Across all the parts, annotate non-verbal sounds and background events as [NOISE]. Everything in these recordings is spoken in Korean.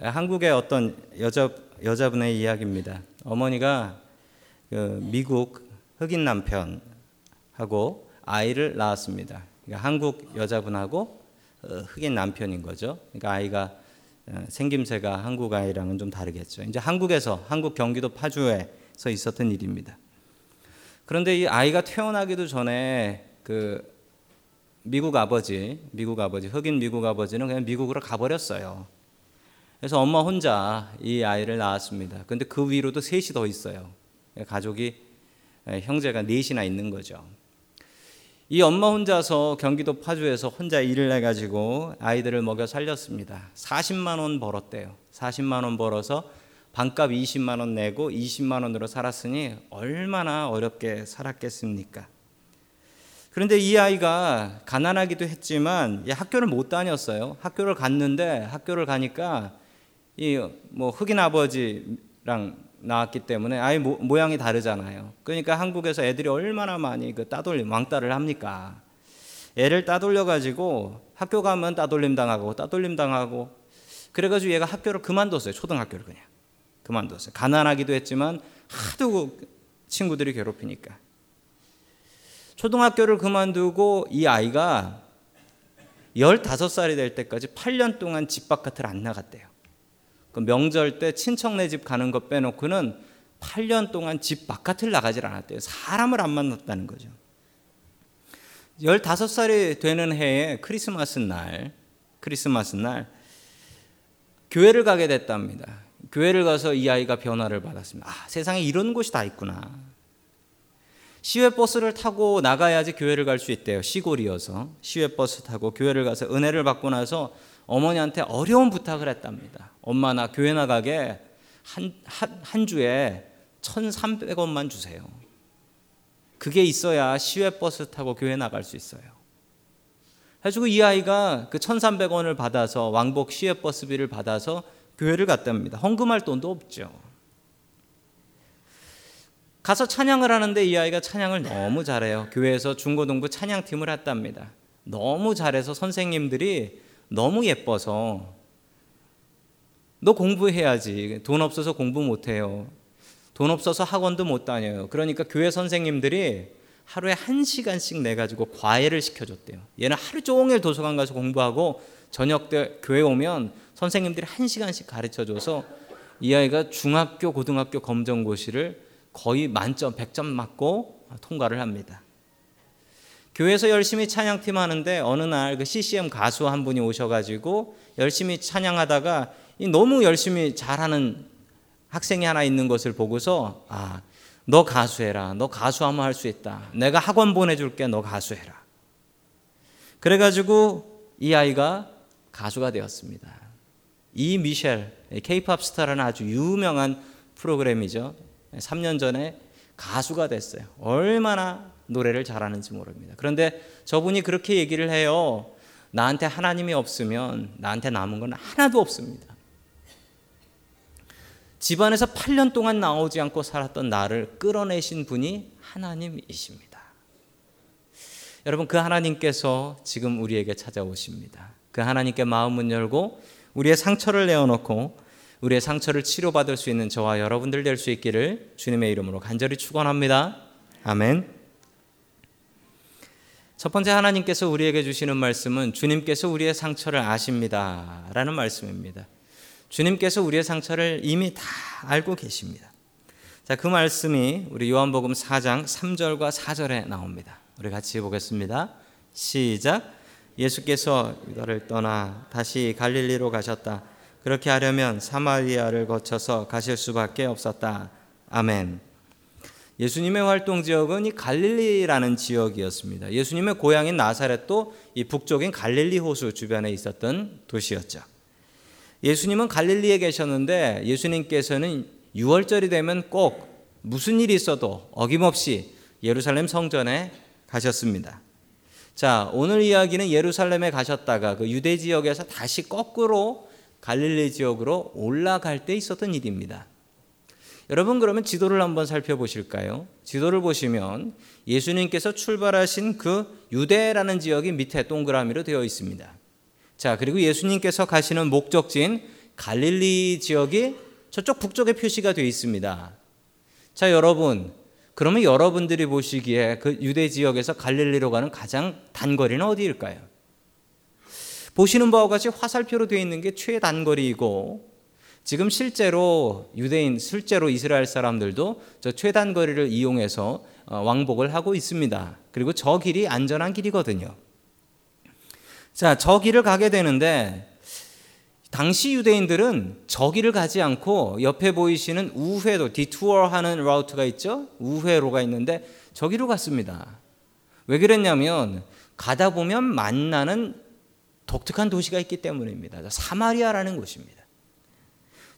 한국의 어떤 여자 여자분의 이야기입니다. 어머니가 그 미국 흑인 남편하고 아이를 낳았습니다. 그러니까 한국 여자분하고 어, 흑인 남편인 거죠. 그러니까 아이가 어, 생김새가 한국 아이랑은 좀 다르겠죠. 이제 한국에서 한국 경기도 파주에서 있었던 일입니다. 그런데 이 아이가 태어나기도 전에 그 미국 아버지, 미국 아버지, 흑인 미국 아버지는 그냥 미국으로 가버렸어요. 그래서 엄마 혼자 이 아이를 낳았습니다. 근데 그 위로도 셋이 더 있어요. 가족이 형제가 넷이나 있는 거죠. 이 엄마 혼자서 경기도 파주에서 혼자 일을 해가지고 아이들을 먹여 살렸습니다. 40만 원 벌었대요. 40만 원 벌어서 반값 20만 원 내고 20만 원으로 살았으니 얼마나 어렵게 살았겠습니까? 그런데 이 아이가 가난하기도 했지만 학교를 못 다녔어요. 학교를 갔는데 학교를 가니까 이 뭐 흑인 아버지랑 나왔기 때문에 아이 모, 모양이 다르잖아요. 그러니까 한국에서 애들이 얼마나 많이 그 따돌림 왕따를 합니까? 애를 따돌려 가지고 학교 가면 따돌림 당하고 따돌림 당하고 그래가지고 얘가 학교를 그만뒀어요. 초등학교를 그냥 그만뒀어요. 가난하기도 했지만 하도 그 친구들이 괴롭히니까 초등학교를 그만두고 이 아이가 15살이 될 때까지 8년 동안 집 바깥을 안 나갔대요. 그 명절 때 친척네 집 가는 것 빼놓고는 8년 동안 집 바깥을 나가질 않았대요. 사람을 안 만났다는 거죠. 15살이 되는 해에 크리스마스 날, 크리스마스 날, 교회를 가게 됐답니다. 교회를 가서 이 아이가 변화를 받았습니다. 아, 세상에 이런 곳이 다 있구나. 시외버스를 타고 나가야지 교회를 갈 수 있대요. 시골이어서. 시외버스 타고 교회를 가서 은혜를 받고 나서 어머니한테 어려운 부탁을 했답니다. 엄마 나 교회 나가게 한, 한, 한 주에 1,300원만 주세요. 그게 있어야 시외버스 타고 교회 나갈 수 있어요. 해가지고 이 아이가 그 1,300원을 받아서 왕복 시외버스비를 받아서 교회를 갔답니다. 헌금할 돈도 없죠. 가서 찬양을 하는데 이 아이가 찬양을 너무 잘해요. 교회에서 중고등부 찬양팀을 했답니다. 너무 잘해서 선생님들이 너무 예뻐서 너 공부해야지. 돈 없어서 공부 못 해요. 돈 없어서 학원도 못 다녀요. 그러니까 교회 선생님들이 하루에 한 시간씩 내 가지고 과외를 시켜줬대요. 얘는 하루 종일 도서관 가서 공부하고 저녁 때 교회 오면 선생님들이 한 시간씩 가르쳐 줘서 이 아이가 중학교, 고등학교 검정고시를 거의 만점, 100점 맞고 통과를 합니다. 교회에서 열심히 찬양팀 하는데 어느 날 그 CCM 가수 한 분이 오셔가지고 열심히 찬양하다가 너무 열심히 잘하는 학생이 하나 있는 것을 보고서 아, 너 가수해라. 너 가수하면 할 수 있다. 내가 학원 보내줄게. 너 가수해라. 그래가지고 이 아이가 가수가 되었습니다. 이 미셸, 케이팝 스타라는 아주 유명한 프로그램이죠. 3년 전에 가수가 됐어요. 얼마나 노래를 잘하는지 모릅니다. 그런데 저분이 그렇게 얘기를 해요. 나한테 하나님이 없으면 나한테 남은 건 하나도 없습니다. 집안에서 8년 동안 나오지 않고 살았던 나를 끌어내신 분이 하나님이십니다. 여러분, 그 하나님께서 지금 우리에게 찾아오십니다. 그 하나님께 마음문 열고 우리의 상처를 내어놓고 우리의 상처를 치료받을 수 있는 저와 여러분들 될 수 있기를 주님의 이름으로 간절히 축원합니다. 아멘. 첫 번째 하나님께서 우리에게 주시는 말씀은 주님께서 우리의 상처를 아십니다. 라는 말씀입니다. 주님께서 우리의 상처를 이미 다 알고 계십니다. 자, 그 말씀이 우리 요한복음 4장 3절과 4절에 나옵니다. 우리 같이 보겠습니다. 시작. 예수께서 유다를 떠나 다시 갈릴리로 가셨다. 그렇게 하려면 사마리아를 거쳐서 가실 수밖에 없었다. 아멘. 예수님의 활동 지역은 이 갈릴리라는 지역이었습니다. 예수님의 고향인 나사렛도 이 북쪽인 갈릴리 호수 주변에 있었던 도시였죠. 예수님은 갈릴리에 계셨는데 예수님께서는 6월절이 되면 꼭 무슨 일이 있어도 어김없이 예루살렘 성전에 가셨습니다. 자, 오늘 이야기는 예루살렘에 가셨다가 그 유대 지역에서 다시 거꾸로 갈릴리 지역으로 올라갈 때 있었던 일입니다. 여러분 그러면 지도를 한번 살펴보실까요? 지도를 보시면 예수님께서 출발하신 그 유대라는 지역이 밑에 동그라미로 되어 있습니다. 자, 그리고 예수님께서 가시는 목적지인 갈릴리 지역이 저쪽 북쪽에 표시가 되어 있습니다. 자, 여러분. 그러면 여러분들이 보시기에 그 유대 지역에서 갈릴리로 가는 가장 단거리는 어디일까요? 보시는 바와 같이 화살표로 되어 있는 게 최단거리이고 지금 실제로 유대인, 실제로 이스라엘 사람들도 저 최단거리를 이용해서 어, 왕복을 하고 있습니다. 그리고 저 길이 안전한 길이거든요. 자, 저 길을 가게 되는데 당시 유대인들은 저 길을 가지 않고 옆에 보이시는 우회로 디투어 하는 라우트가 있죠? 우회로가 있는데 저기로 갔습니다. 왜 그랬냐면 가다 보면 만나는 독특한 도시가 있기 때문입니다. 사마리아라는 곳입니다.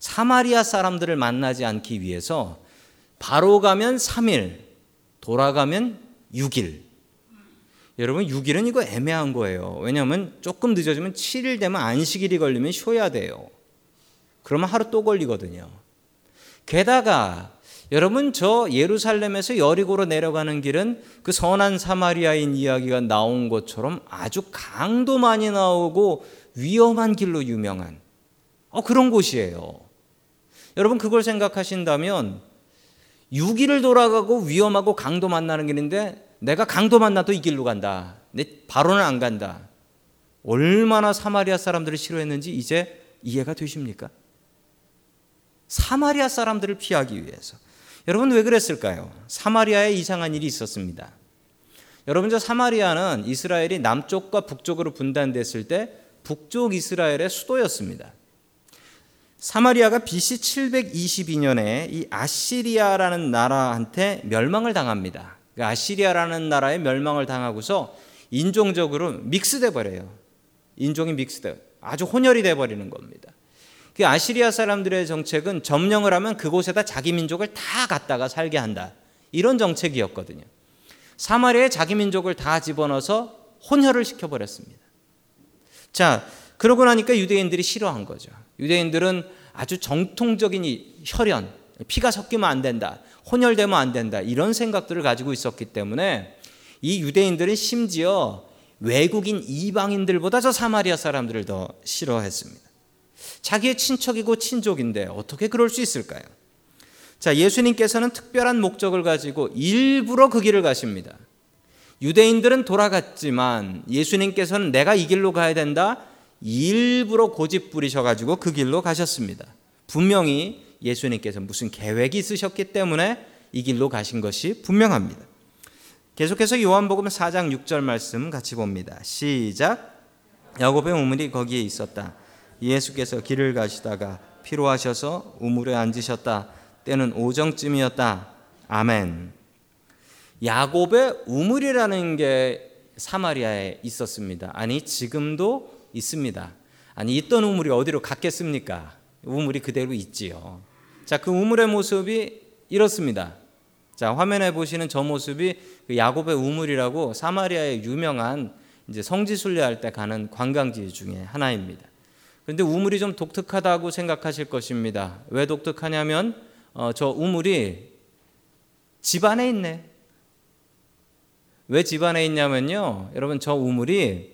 사마리아 사람들을 만나지 않기 위해서 바로 가면 3일, 돌아가면 6일. 여러분 6일은 이거 애매한 거예요. 왜냐하면 조금 늦어지면 7일 되면 안식일이 걸리면 쉬어야 돼요. 그러면 하루 또 걸리거든요. 게다가 여러분 저 예루살렘에서 여리고로 내려가는 길은 그 선한 사마리아인 이야기가 나온 것처럼 아주 강도 많이 나오고 위험한 길로 유명한 어, 그런 곳이에요. 여러분 그걸 생각하신다면 6일을 돌아가고 위험하고 강도 만나는 길인데 내가 강도 만나도 이 길로 간다. 내 바로는 안 간다. 얼마나 사마리아 사람들을 싫어했는지 이제 이해가 되십니까? 사마리아 사람들을 피하기 위해서. 여러분 왜 그랬을까요? 사마리아에 이상한 일이 있었습니다. 여러분 저 사마리아는 이스라엘이 남쪽과 북쪽으로 분단됐을 때 북쪽 이스라엘의 수도였습니다. 사마리아가 BC 722년에 이 아시리아라는 나라한테 멸망을 당합니다. 그 아시리아라는 나라에 멸망을 당하고서 인종적으로 믹스돼 버려요. 인종이 믹스돼 아주 혼혈이 돼 버리는 겁니다. 그 아시리아 사람들의 정책은 점령을 하면 그곳에다 자기 민족을 다 갖다가 살게 한다. 이런 정책이었거든요. 사마리아에 자기 민족을 다 집어넣어서 혼혈을 시켜버렸습니다. 자, 그러고 나니까 유대인들이 싫어한 거죠. 유대인들은 아주 정통적인 혈연, 피가 섞이면 안 된다. 혼혈되면 안 된다. 이런 생각들을 가지고 있었기 때문에 이 유대인들은 심지어 외국인 이방인들보다 저 사마리아 사람들을 더 싫어했습니다. 자기의 친척이고 친족인데 어떻게 그럴 수 있을까요? 자, 예수님께서는 특별한 목적을 가지고 일부러 그 길을 가십니다. 유대인들은 돌아갔지만 예수님께서는 내가 이 길로 가야 된다. 일부러 고집 부리셔가지고 그 길로 가셨습니다. 분명히 예수님께서 무슨 계획이 있으셨기 때문에 이 길로 가신 것이 분명합니다. 계속해서 요한복음 4장 6절 말씀 같이 봅니다. 시작. 야곱의 우물이 거기에 있었다. 예수께서 길을 가시다가 피로하셔서 우물에 앉으셨다. 때는 오정쯤이었다. 아멘. 야곱의 우물이라는 게 사마리아에 있었습니다. 아니 지금도 있습니다. 아니 있던 우물이 어디로 갔겠습니까? 우물이 그대로 있지요. 자, 그 우물의 모습이 이렇습니다. 자, 화면에 보시는 저 모습이 그 야곱의 우물이라고 사마리아의 유명한 이제 성지 순례할 때 가는 관광지 중에 하나입니다. 그런데 우물이 좀 독특하다고 생각하실 것입니다. 왜 독특하냐면 어, 저 우물이 집 안에 있네. 왜 집 안에 있냐면요. 여러분 저 우물이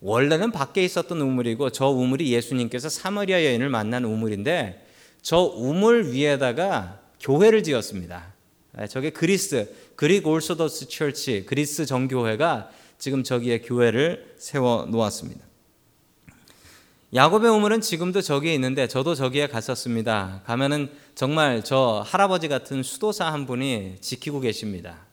원래는 밖에 있었던 우물이고 저 우물이 예수님께서 사마리아 여인을 만난 우물인데 저 우물 위에다가 교회를 지었습니다. 아, 저게 그리스 그릭 올소더스 철치 그리스 정교회가 지금 저기에 교회를 세워 놓았습니다. 야곱의 우물은 지금도 저기에 있는데 저도 저기에 갔었습니다. 가면은 정말 저 할아버지 같은 수도사 한 분이 지키고 계십니다.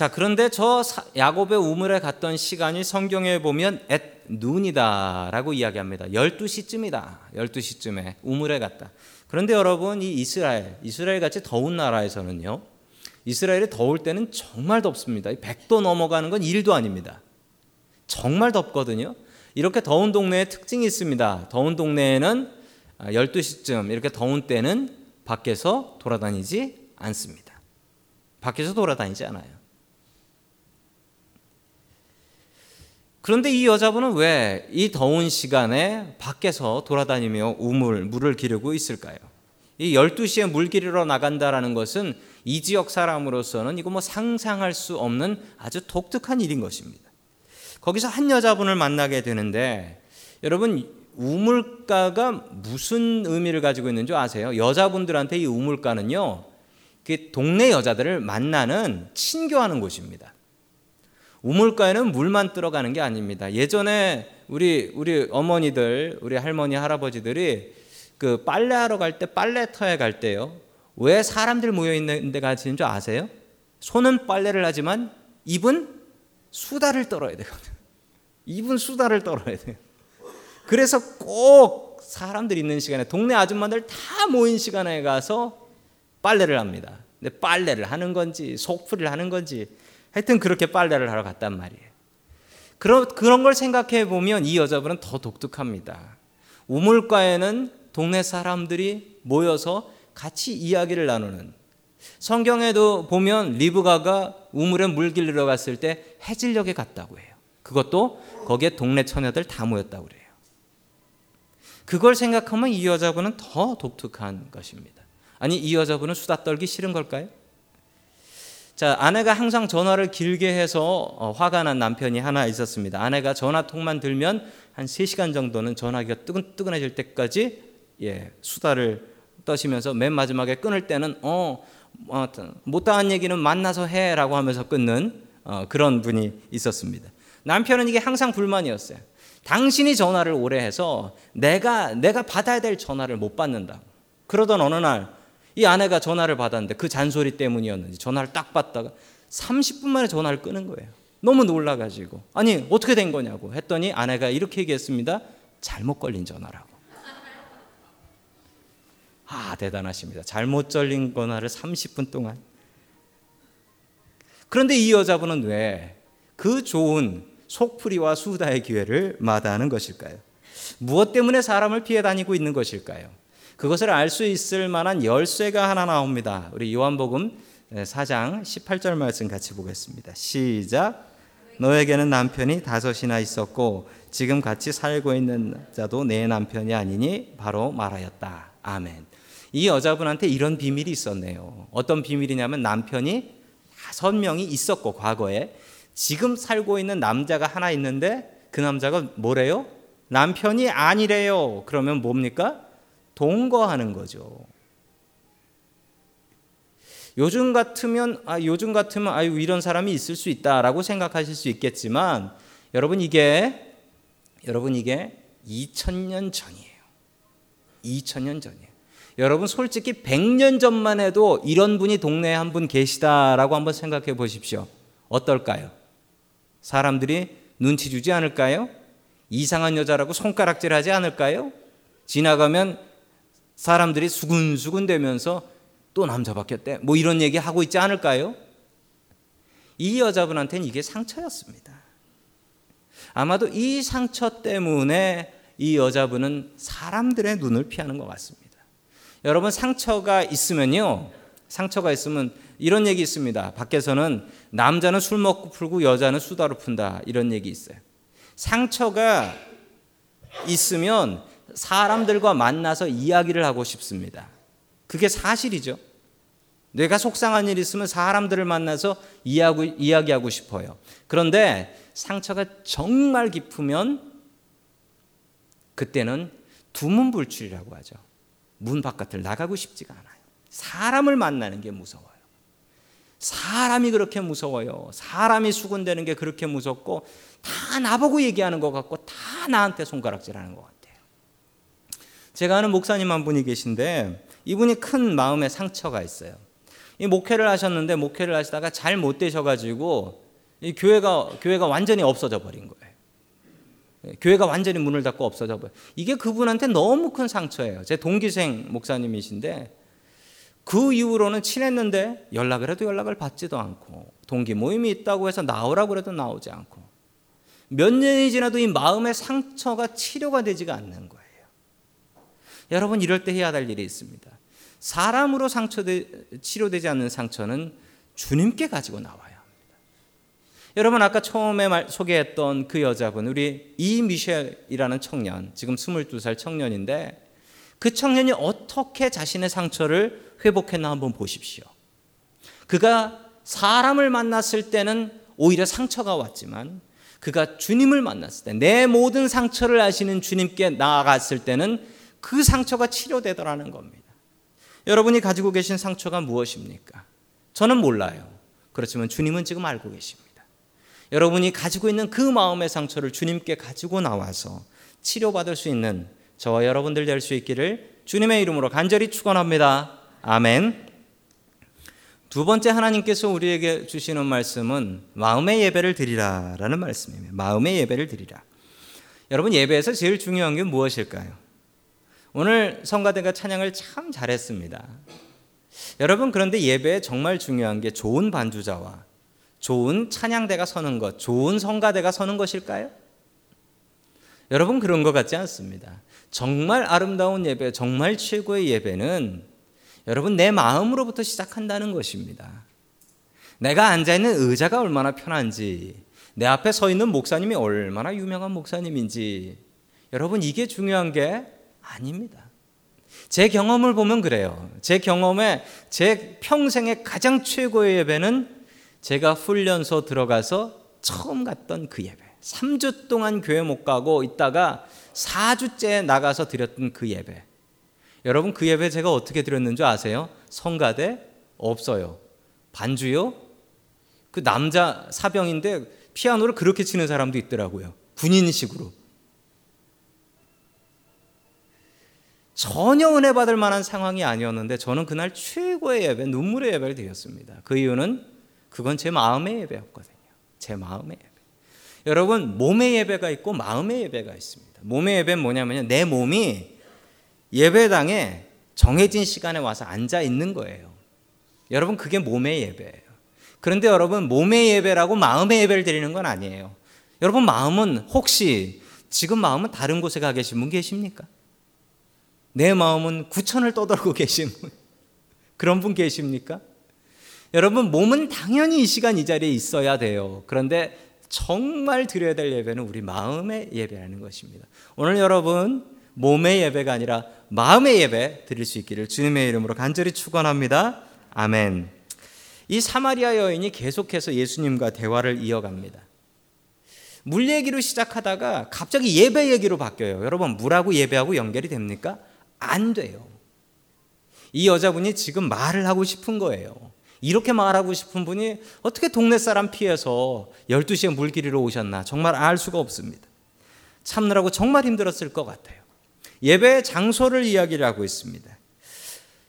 자, 그런데 저 야곱의 우물에 갔던 시간이 성경에 보면 앳 눈이다라고 이야기합니다. 12시쯤이다. 12시쯤에 우물에 갔다. 그런데 여러분, 이 이스라엘, 이스라엘 같이 더운 나라에서는요. 이스라엘이 더울 때는 정말 덥습니다. 100도 넘어가는 건 일도 아닙니다. 정말 덥거든요. 이렇게 더운 동네에 특징이 있습니다. 더운 동네에는 12시쯤 이렇게 더운 때는 밖에서 돌아다니지 않습니다. 밖에서 돌아다니지 않아요. 그런데 이 여자분은 왜 이 더운 시간에 밖에서 돌아다니며 우물, 물을 기르고 있을까요? 이 12시에 물 기르러 나간다라는 것은 이 지역 사람으로서는 이거 뭐 상상할 수 없는 아주 독특한 일인 것입니다. 거기서 한 여자분을 만나게 되는데 여러분 우물가가 무슨 의미를 가지고 있는 줄 아세요? 여자분들한테 이 우물가는요, 그 동네 여자들을 만나는 친교하는 곳입니다. 우물가에는 물만 들어가는 게 아닙니다. 예전에 우리 우리 어머니들, 우리 할머니 할아버지들이 그 빨래하러 갈 때 빨래터에 갈 때요. 왜 사람들 모여 있는 데 가시는 줄 아세요? 손은 빨래를 하지만 입은 수다를 떨어야 되거든요. 입은 수다를 떨어야 돼요. 그래서 꼭 사람들 있는 시간에 동네 아줌마들 다 모인 시간에 가서 빨래를 합니다. 근데 빨래를 하는 건지 속풀이를 하는 건지 하여튼 그렇게 빨래를 하러 갔단 말이에요. 그런 그런 걸 생각해 보면 이 여자분은 더 독특합니다. 우물가에는 동네 사람들이 모여서 같이 이야기를 나누는 성경에도 보면 리브가가 우물에 물 길러 갔을 때 해질녘에 갔다고 해요. 그것도 거기에 동네 처녀들 다 모였다고 그래요. 그걸 생각하면 이 여자분은 더 독특한 것입니다. 아니 이 여자분은 수다 떨기 싫은 걸까요? 자, 아내가 항상 전화를 길게 해서 어, 화가 난 남편이 하나 있었습니다. 아내가 전화통만 들면 한 3시간 정도는 전화기가 뜨끈뜨끈해질 때까지 예, 수다를 떠시면서 맨 마지막에 끊을 때는 어, 어 못다한 얘기는 만나서 해라고 하면서 끊는 어, 그런 분이 있었습니다. 남편은 이게 항상 불만이었어요. 당신이 전화를 오래 해서 내가 내가 받아야 될 전화를 못 받는다. 그러던 어느 날 이 아내가 전화를 받았는데 그 잔소리 때문이었는지 전화를 딱 받다가 30분 만에 전화를 끄는 거예요. 너무 놀라가지고 아니 어떻게 된 거냐고 했더니 아내가 이렇게 얘기했습니다. 잘못 걸린 전화라고. 아 대단하십니다. 잘못 걸린 전화를 30분 동안. 그런데 이 여자분은 왜 그 좋은 속풀이와 수다의 기회를 마다하는 것일까요? 무엇 때문에 사람을 피해 다니고 있는 것일까요? 그것을 알 수 있을 만한 열쇠가 하나 나옵니다. 우리 요한복음 4장 18절 말씀 같이 보겠습니다. 시작. 너에게는 남편이 다섯이나 있었고 지금 같이 살고 있는 자도 내 남편이 아니니 바로 말하였다. 아멘. 이 여자분한테 이런 비밀이 있었네요. 어떤 비밀이냐면 남편이 다섯 명이 있었고 과거에 지금 살고 있는 남자가 하나 있는데 그 남자가 뭐래요? 남편이 아니래요. 그러면 뭡니까? 동거하는 거죠. 요즘 같으면 아 요즘 같으면 아유 이런 사람이 있을 수 있다라고 생각하실 수 있겠지만 여러분 이게 여러분 이게 2000년 전이에요. 2000년 전이에요. 여러분 솔직히 100년 전만 해도 이런 분이 동네에 한 분 계시다라고 한번 생각해 보십시오. 어떨까요? 사람들이 눈치 주지 않을까요? 이상한 여자라고 손가락질 하지 않을까요? 지나가면 사람들이 수근수근 대면서 또 남자 바뀌었대. 뭐 이런 얘기 하고 있지 않을까요? 이 여자분한테는 이게 상처였습니다. 아마도 이 상처 때문에 이 여자분은 사람들의 눈을 피하는 것 같습니다. 여러분 상처가 있으면요. 상처가 있으면 이런 얘기 있습니다. 밖에서는 남자는 술 먹고 풀고 여자는 수다로 푼다. 이런 얘기 있어요. 상처가 있으면 사람들과 만나서 이야기를 하고 싶습니다. 그게 사실이죠. 내가 속상한 일 있으면 사람들을 만나서 이야기, 이야기 하고 싶어요. 그런데 상처가 정말 깊으면 그때는 두문불출이라고 하죠. 문 바깥을 나가고 싶지가 않아요. 사람을 만나는 게 무서워요. 사람이 그렇게 무서워요. 사람이 수군되는 게 그렇게 무섭고 다 나보고 얘기하는 것 같고 다 나한테 손가락질하는 것 같아요. 제가 아는 목사님 한 분이 계신데 이분이 큰 마음의 상처가 있어요. 이 목회를 하셨는데 목회를 하시다가 잘 못 되셔 가지고 이 교회가 교회가 완전히 없어져 버린 거예요. 예, 교회가 완전히 문을 닫고 없어져 버려. 이게 그분한테 너무 큰 상처예요. 제 동기생 목사님이신데 그 이후로는 친했는데 연락을 해도 연락을 받지도 않고 동기 모임이 있다고 해서 나오라고 해도 나오지 않고 몇 년이 지나도 이 마음의 상처가 치료가 되지가 않는 거예요. 여러분 이럴 때 해야 될 일이 있습니다. 사람으로 상처 치료되지 않는 상처는 주님께 가지고 나와요. 여러분 아까 처음에 말, 소개했던 그 여자분 우리 이 미셸이라는 청년 지금 22살 청년인데 그 청년이 어떻게 자신의 상처를 회복했나 한번 보십시오. 그가 사람을 만났을 때는 오히려 상처가 왔지만 그가 주님을 만났을 때, 내 모든 상처를 아시는 주님께 나아갔을 때는 그 상처가 치료되더라는 겁니다. 여러분이 가지고 계신 상처가 무엇입니까? 저는 몰라요. 그렇지만 주님은 지금 알고 계십니다. 여러분이 가지고 있는 그 마음의 상처를 주님께 가지고 나와서 치료받을 수 있는 저와 여러분들 될 수 있기를 주님의 이름으로 간절히 축원합니다. 아멘. 두 번째 하나님께서 우리에게 주시는 말씀은 마음의 예배를 드리라라는 말씀입니다. 마음의 예배를 드리라. 여러분 예배에서 제일 중요한 게 무엇일까요? 오늘 성가대가 찬양을 참 잘했습니다. 여러분 그런데 예배에 정말 중요한 게 좋은 반주자와 좋은 찬양대가 서는 것, 좋은 성가대가 서는 것일까요? 여러분 그런 것 같지 않습니다. 정말 아름다운 예배, 정말 최고의 예배는 여러분 내 마음으로부터 시작한다는 것입니다. 내가 앉아 있는 의자가 얼마나 편한지, 내 앞에 서 있는 목사님이 얼마나 유명한 목사님인지, 여러분 이게 중요한 게 아닙니다. 제 경험을 보면 그래요. 제 경험에 제 평생의 가장 최고의 예배는 제가 훈련소 들어가서 처음 갔던 그 예배. 3주 동안 교회 못 가고 있다가 4주째 나가서 드렸던 그 예배. 여러분 그 예배 제가 어떻게 드렸는 줄 아세요? 성가대 없어요. 반주요? 그 남자 사병인데 피아노를 그렇게 치는 사람도 있더라고요. 군인식으로. 전혀 은혜 받을 만한 상황이 아니었는데 저는 그날 최고의 예배, 눈물의 예배를 드렸습니다. 그 이유는 그건 제 마음의 예배였거든요. 제 마음의 예배. 여러분, 몸의 예배가 있고 마음의 예배가 있습니다. 몸의 예배는 뭐냐면요. 내 몸이 예배당에 정해진 시간에 와서 앉아 있는 거예요. 여러분, 그게 몸의 예배예요. 그런데 여러분, 몸의 예배라고 마음의 예배를 드리는 건 아니에요. 여러분, 마음은 혹시 지금 마음은 다른 곳에 가 계신 분 계십니까? 내 마음은 구천을 떠돌고 계신 분, [LAUGHS] 그런 분 계십니까? 여러분, 몸은 당연히 이 시간 이 자리에 있어야 돼요. 그런데 정말 드려야 될 예배는 우리 마음의 예배라는 것입니다. 오늘 여러분, 몸의 예배가 아니라 마음의 예배 드릴 수 있기를 주님의 이름으로 간절히 축원합니다. 아멘. 이 사마리아 여인이 계속해서 예수님과 대화를 이어갑니다. 물 얘기로 시작하다가 갑자기 예배 얘기로 바뀌어요. 여러분, 물하고 예배하고 연결이 됩니까? 안 돼요. 이 여자분이 지금 말을 하고 싶은 거예요. 이렇게 말하고 싶은 분이 어떻게 동네 사람 피해서 12시에 물길이로 오셨나 정말 알 수가 없습니다. 참느라고 정말 힘들었을 것 같아요. 예배 장소를 이야기를 하고 있습니다.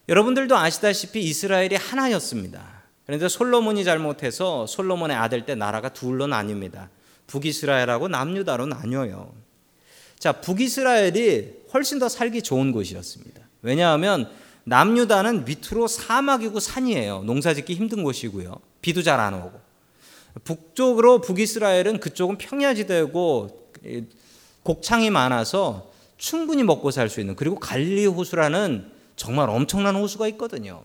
여러분들도 아시다시피 이스라엘이 하나였습니다. 그런데 솔로몬이 잘못해서 솔로몬의 아들 때 나라가 둘로 나뉩니다. 북이스라엘하고 남유다로 나뉘어요. 자, 북이스라엘이 훨씬 더 살기 좋은 곳이었습니다. 왜냐하면 남유다는 밑으로 사막이고 산이에요. 농사 짓기 힘든 곳이고요. 비도 잘 안 오고. 북쪽으로 북이스라엘은 그쪽은 평야지대고 곡창이 많아서 충분히 먹고 살 수 있는 그리고 갈리 호수라는 정말 엄청난 호수가 있거든요.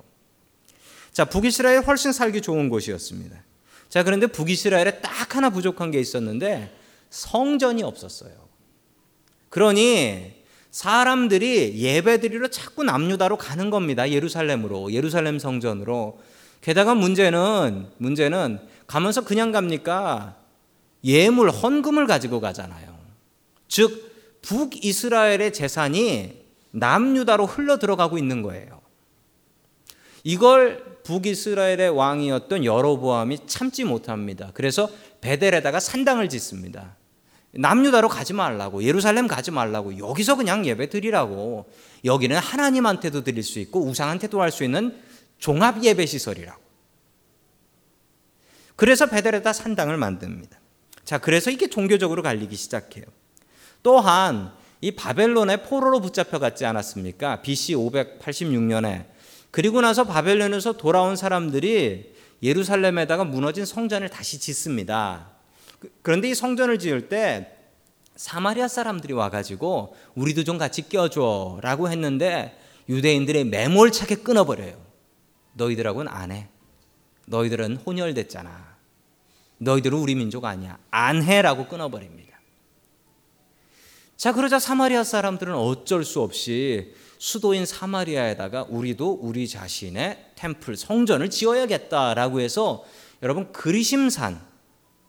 자, 북이스라엘 훨씬 살기 좋은 곳이었습니다. 자, 그런데 북이스라엘에 딱 하나 부족한 게 있었는데 성전이 없었어요. 그러니 사람들이 예배드리러 자꾸 남유다로 가는 겁니다. 예루살렘으로, 예루살렘 성전으로. 게다가 문제는 문제는 가면서 그냥 갑니까? 예물 헌금을 가지고 가잖아요. 즉 북이스라엘의 재산이 남유다로 흘러 들어가고 있는 거예요. 이걸 북이스라엘의 왕이었던 여로보암이 참지 못합니다. 그래서 베델에다가 산당을 짓습니다. 남유다로 가지 말라고 예루살렘 가지 말라고 여기서 그냥 예배 드리라고 여기는 하나님한테도 드릴 수 있고 우상한테도 할 수 있는 종합 예배 시설이라고. 그래서 베델에다 산당을 만듭니다. 자, 그래서 이게 종교적으로 갈리기 시작해요. 또한 이 바벨론의 포로로 붙잡혀 갔지 않았습니까? BC 586년에 그리고 나서 바벨론에서 돌아온 사람들이 예루살렘에다가 무너진 성전을 다시 짓습니다. 그, 그런데 이 성전을 지을 때 사마리아 사람들이 와가지고 우리도 좀 같이 껴줘 라고 했는데 유대인들이 매몰차게 끊어버려요. 너희들하고는 안 해. 너희들은 혼혈됐잖아. 너희들은 우리 민족 아니야. 안 해라고 끊어버립니다. 자, 그러자 사마리아 사람들은 어쩔 수 없이 수도인 사마리아에다가 우리도 우리 자신의 템플, 성전을 지어야겠다라고 해서 여러분 그리심산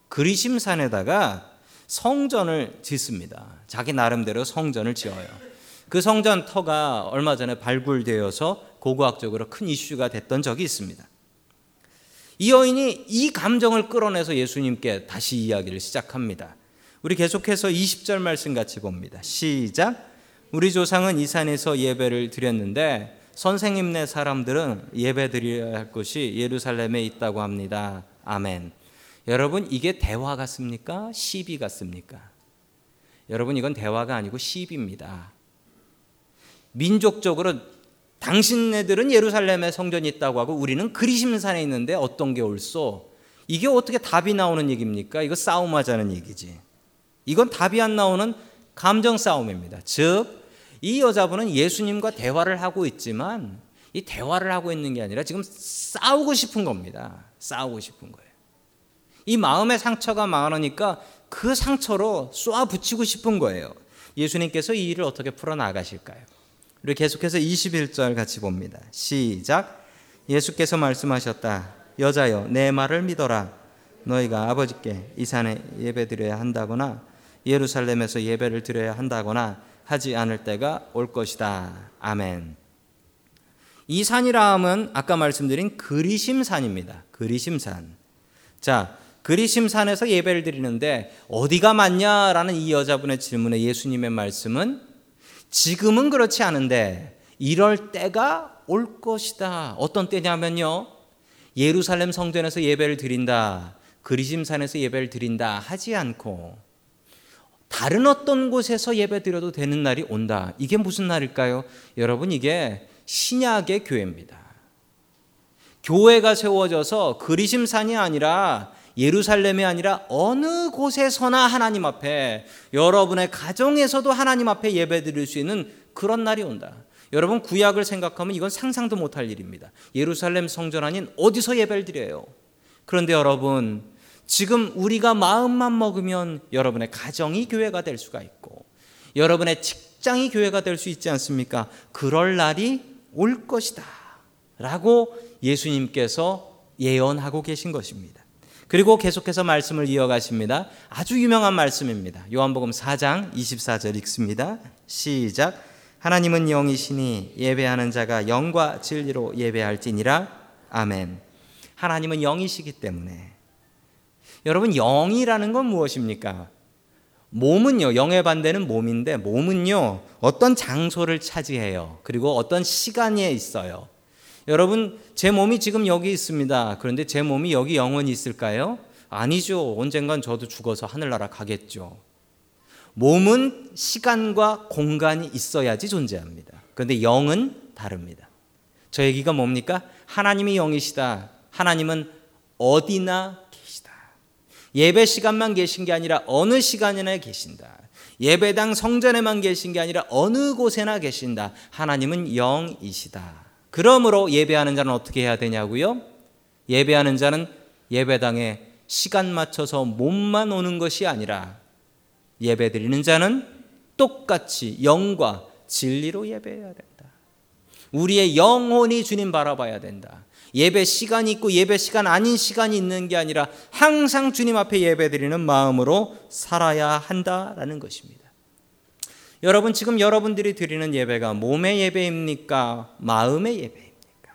그리심산에다가 성전을 짓습니다. 자기 나름대로 성전을 지어요. 그 성전 터가 얼마 전에 발굴되어서 고고학적으로 큰 이슈가 됐던 적이 있습니다. 이 여인이 이 감정을 끌어내서 예수님께 다시 이야기를 시작합니다. 우리 계속해서 20절 말씀 같이 봅니다. 시작. 우리 조상은 이 산에서 예배를 드렸는데 선생님네 사람들은 예배 드려야 할 곳이 예루살렘에 있다고 합니다. 아멘. 여러분 이게 대화 같습니까? 시비 같습니까? 여러분 이건 대화가 아니고 시비입니다. 민족적으로 당신네들은 예루살렘에 성전이 있다고 하고 우리는 그리심산에 있는데 어떤 게 옳소? 이게 어떻게 답이 나오는 얘기입니까? 이거 싸움하자는 얘기지. 이건 답이 안 나오는 감정 싸움입니다. 즉, 이 여자분은 예수님과 대화를 하고 있지만 이 대화를 하고 있는 게 아니라 지금 싸우고 싶은 겁니다. 싸우고 싶은 거예요. 이 마음의 상처가 많으니까 그 상처로 쏘아 붙이고 싶은 거예요. 예수님께서 이 일을 어떻게 풀어 나가실까요? 우리 계속해서 21절 같이 봅니다. 시작. 예수께서 말씀하셨다. 여자여, 내 말을 믿어라. 너희가 아버지께 이 산에 예배드려야 한다거나 예루살렘에서 예배를 드려야 한다거나 하지 않을 때가 올 것이다. 아멘. 이 산이라 함은 아까 말씀드린 그리심산입니다. 그리심산. 자, 그리심산에서 예배를 드리는데 어디가 맞냐라는 이 여자분의 질문에 예수님의 말씀은 지금은 그렇지 않은데 이럴 때가 올 것이다. 어떤 때냐면요. 예루살렘 성전에서 예배를 드린다. 그리심산에서 예배를 드린다 하지 않고 다른 어떤 곳에서 예배 드려도 되는 날이 온다. 이게 무슨 날일까요? 여러분 이게 신약의 교회입니다. 교회가 세워져서 그리심산이 아니라 예루살렘이 아니라 어느 곳에서나 하나님 앞에 여러분의 가정에서도 하나님 앞에 예배 드릴 수 있는 그런 날이 온다. 여러분 구약을 생각하면 이건 상상도 못할 일입니다. 예루살렘 성전 아닌 어디서 예배를 드려요? 그런데 여러분 지금 우리가 마음만 먹으면 여러분의 가정이 교회가 될 수가 있고 여러분의 직장이 교회가 될 수 있지 않습니까? 그럴 날이 올 것이다. 라고 예수님께서 예언하고 계신 것입니다. 그리고 계속해서 말씀을 이어가십니다. 아주 유명한 말씀입니다. 요한복음 4장 24절 읽습니다. 시작. 하나님은 영이시니 예배하는 자가 영과 진리로 예배할지니라. 아멘. 하나님은 영이시기 때문에 여러분 영이라는 건 무엇입니까? 몸은요, 영의 반대는 몸인데 몸은요, 어떤 장소를 차지해요. 그리고 어떤 시간에 있어요. 여러분, 제 몸이 지금 여기 있습니다. 그런데 제 몸이 여기 영원히 있을까요? 아니죠. 언젠간 저도 죽어서 하늘나라 가겠죠. 몸은 시간과 공간이 있어야지 존재합니다. 그런데 영은 다릅니다. 저 얘기가 뭡니까? 하나님이 영이시다. 하나님은 어디나 계시다. 예배 시간만 계신 게 아니라 어느 시간이나 계신다. 예배당 성전에만 계신 게 아니라 어느 곳에나 계신다. 하나님은 영이시다. 그러므로 예배하는 자는 어떻게 해야 되냐고요? 예배하는 자는 예배당에 시간 맞춰서 몸만 오는 것이 아니라 예배 드리는 자는 똑같이 영과 진리로 예배해야 된다. 우리의 영혼이 주님 바라봐야 된다. 예배 시간이 있고 예배 시간 아닌 시간이 있는 게 아니라 항상 주님 앞에 예배 드리는 마음으로 살아야 한다라는 것입니다. 여러분 지금 여러분들이 드리는 예배가 몸의 예배입니까? 마음의 예배입니까?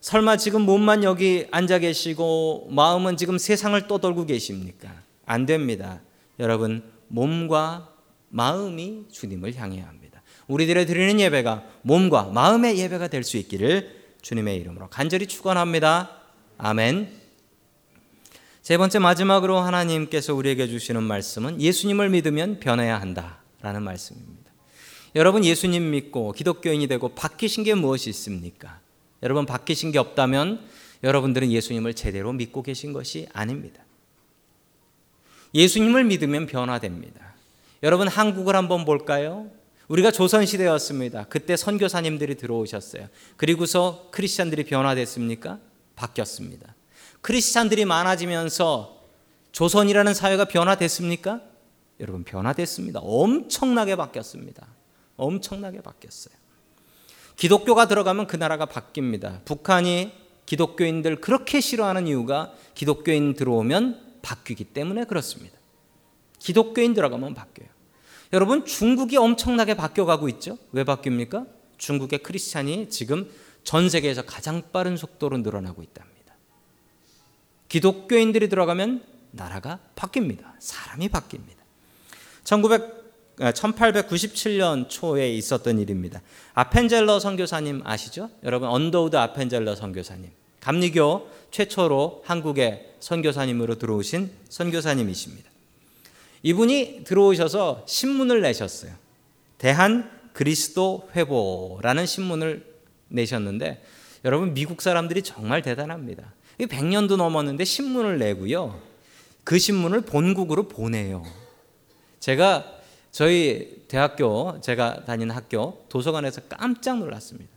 설마 지금 몸만 여기 앉아 계시고 마음은 지금 세상을 떠돌고 계십니까? 안 됩니다. 여러분 몸과 마음이 주님을 향해야 합니다. 우리들의 드리는 예배가 몸과 마음의 예배가 될 수 있기를 주님의 이름으로 간절히 축원합니다. 아멘. 세 번째 마지막으로 하나님께서 우리에게 주시는 말씀은 예수님을 믿으면 변해야 한다. 라는 말씀입니다. 여러분 예수님 믿고 기독교인이 되고 바뀌신 게 무엇이 있습니까? 여러분 바뀌신 게 없다면 여러분들은 예수님을 제대로 믿고 계신 것이 아닙니다. 예수님을 믿으면 변화됩니다. 여러분 한국을 한번 볼까요? 우리가 조선 시대였습니다. 그때 선교사님들이 들어오셨어요. 그리고서 크리스천들이 변화됐습니까? 바뀌었습니다. 크리스천들이 많아지면서 조선이라는 사회가 변화됐습니까? 여러분 변화됐습니다. 엄청나게 바뀌었습니다. 엄청나게 바뀌었어요. 기독교가 들어가면 그 나라가 바뀝니다. 북한이 기독교인들 그렇게 싫어하는 이유가 기독교인 들어오면 바뀌기 때문에 그렇습니다. 기독교인 들어가면 바뀌어요. 여러분 중국이 엄청나게 바뀌어가고 있죠. 왜 바뀝니까? 중국의 크리스찬이 지금 전 세계에서 가장 빠른 속도로 늘어나고 있답니다. 기독교인들이 들어가면 나라가 바뀝니다. 사람이 바뀝니다. 1900 1897년 초에 있었던 일입니다. 아펜젤러 선교사님 아시죠? 여러분 언더우드 아펜젤러 선교사님. 감리교 최초로 한국에 선교사님으로 들어오신 선교사님이십니다. 이분이 들어오셔서 신문을 내셨어요. 대한 그리스도 회보라는 신문을 내셨는데 여러분 미국 사람들이 정말 대단합니다. 100년도 넘었는데 신문을 내고요. 그 신문을 본국으로 보내요. 제가 저희 대학교 제가 다니는 학교 도서관에서 깜짝 놀랐습니다.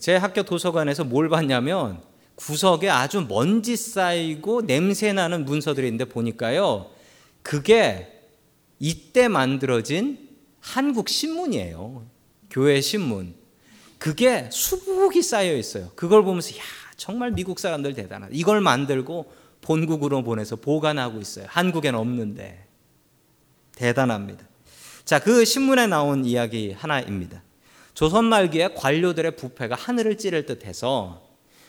제 학교 도서관에서 뭘 봤냐면 구석에 아주 먼지 쌓이고 냄새 나는 문서들이 있는데 보니까요. 그게 이때 만들어진 한국 신문이에요. 교회 신문. 그게 수북이 쌓여 있어요. 그걸 보면서 야, 정말 미국 사람들 대단하다. 이걸 만들고 본국으로 보내서 보관하고 있어요. 한국엔 없는데. 대단합니다. 자, 그 신문에 나온 이야기 하나입니다. 조선 말기에 관료들의 부패가 하늘을 찌를 듯 해서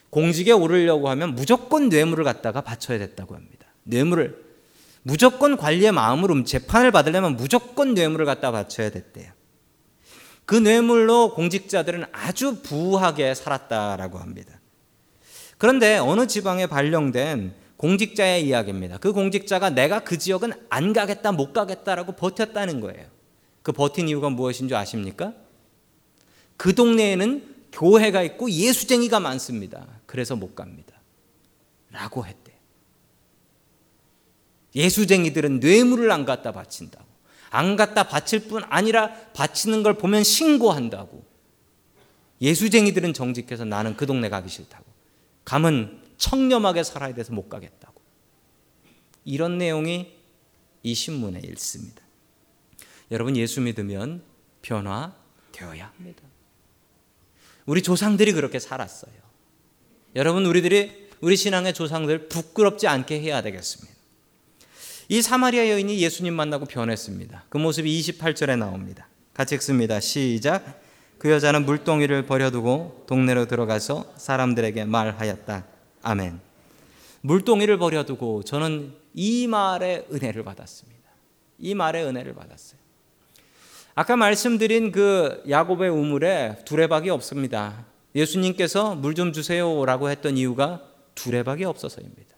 공직에 오르려고 하면 무조건 뇌물을 갖다가 바쳐야 됐다고 합니다. 뇌물을 무조건 관리의 마음으로 재판을 받으려면 무조건 뇌물을 갖다 바쳐야 됐대요. 그 뇌물로 공직자들은 아주 부하게 살았다라고 합니다. 그런데 어느 지방에 발령된 공직자의 이야기입니다. 그 공직자가 내가 그 지역은 안 가겠다, 못 가겠다라고 버텼다는 거예요. 그 버틴 이유가 무엇인 줄 아십니까? 그 동네에는 교회가 있고 예수쟁이가 많습니다. 그래서 못 갑니다. 라고 했대. 예수쟁이들은 뇌물을 안 갖다 바친다고. 안 갖다 바칠 뿐 아니라 바치는 걸 보면 신고한다고. 예수쟁이들은 정직해서 나는 그 동네 가기 싫다고. 가면 청렴하게 살아야 돼서 못 가겠다고. 이런 내용이 이 신문에 읽습니다. 여러분 예수 믿으면 변화되어야 합니다. 우리 조상들이 그렇게 살았어요. 여러분 우리들이 우리 신앙의 조상들 부끄럽지 않게 해야 되겠습니다. 이 사마리아 여인이 예수님 만나고 변했습니다. 그 모습이 28절에 나옵니다. 같이 읽습니다. 시작. 그 여자는 물동이를 버려두고 동네로 들어가서 사람들에게 말하였다. 아멘. 물동이를 버려두고 저는 이 말의 은혜를 받았습니다. 이 말의 은혜를 받았어요. 아까 말씀드린 그 야곱의 우물에 두레박이 없습니다. 예수님께서 물 좀 주세요라고 했던 이유가 두레박이 없어서입니다.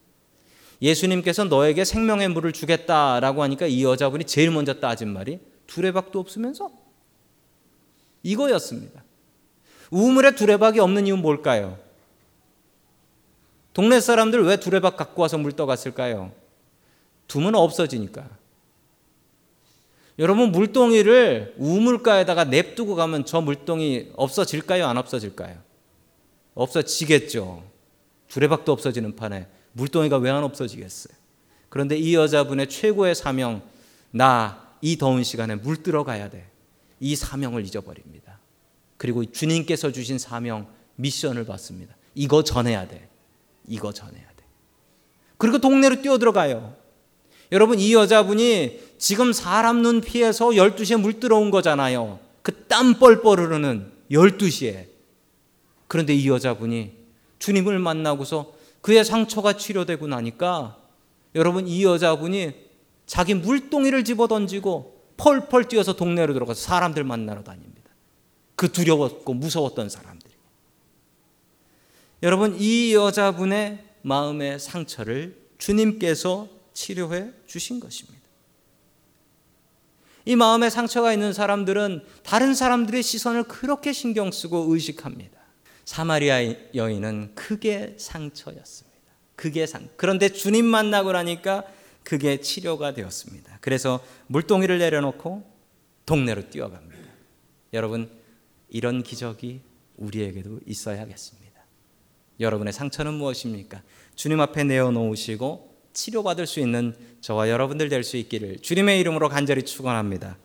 예수님께서 너에게 생명의 물을 주겠다라고 하니까 이 여자분이 제일 먼저 따진 말이 두레박도 없으면서 이거였습니다. 우물에 두레박이 없는 이유는 뭘까요? 동네 사람들 왜 두레박 갖고 와서 물 떠갔을까요? 두면 없어지니까. 여러분 물동이를 우물가에다가 냅두고 가면 저 물동이 없어질까요? 안 없어질까요? 없어지겠죠. 두레박도 없어지는 판에 물동이가 왜 안 없어지겠어요? 그런데 이 여자분의 최고의 사명, 나 이 더운 시간에 물 들어가야 돼. 이 사명을 잊어버립니다. 그리고 주님께서 주신 사명, 미션을 받습니다. 이거 전해야 돼. 이거 전해야 돼. 그리고 동네로 뛰어들어가요. 여러분, 이 여자분이 지금 사람 눈 피해서 12시에 물 들어온 거잖아요. 그 땀 뻘뻘 흐르는 12시에. 그런데 이 여자분이 주님을 만나고서 그의 상처가 치료되고 나니까 여러분, 이 여자분이 자기 물동이를 집어 던지고 펄펄 뛰어서 동네로 들어가서 사람들 만나러 다닙니다. 그 두려웠고 무서웠던 사람들. 여러분 이 여자분의 마음의 상처를 주님께서 치료해 주신 것입니다. 이 마음에 상처가 있는 사람들은 다른 사람들의 시선을 그렇게 신경 쓰고 의식합니다. 사마리아 여인은 크게 상처였습니다. 그게 상. 그런데 주님 만나고 나니까 그게 치료가 되었습니다. 그래서 물동이를 내려놓고 동네로 뛰어갑니다. 여러분 이런 기적이 우리에게도 있어야겠습니다. 여러분의 상처는 무엇입니까? 주님 앞에 내어놓으시고 치료받을 수 있는 저와 여러분들 될 수 있기를 주님의 이름으로 간절히 축원합니다.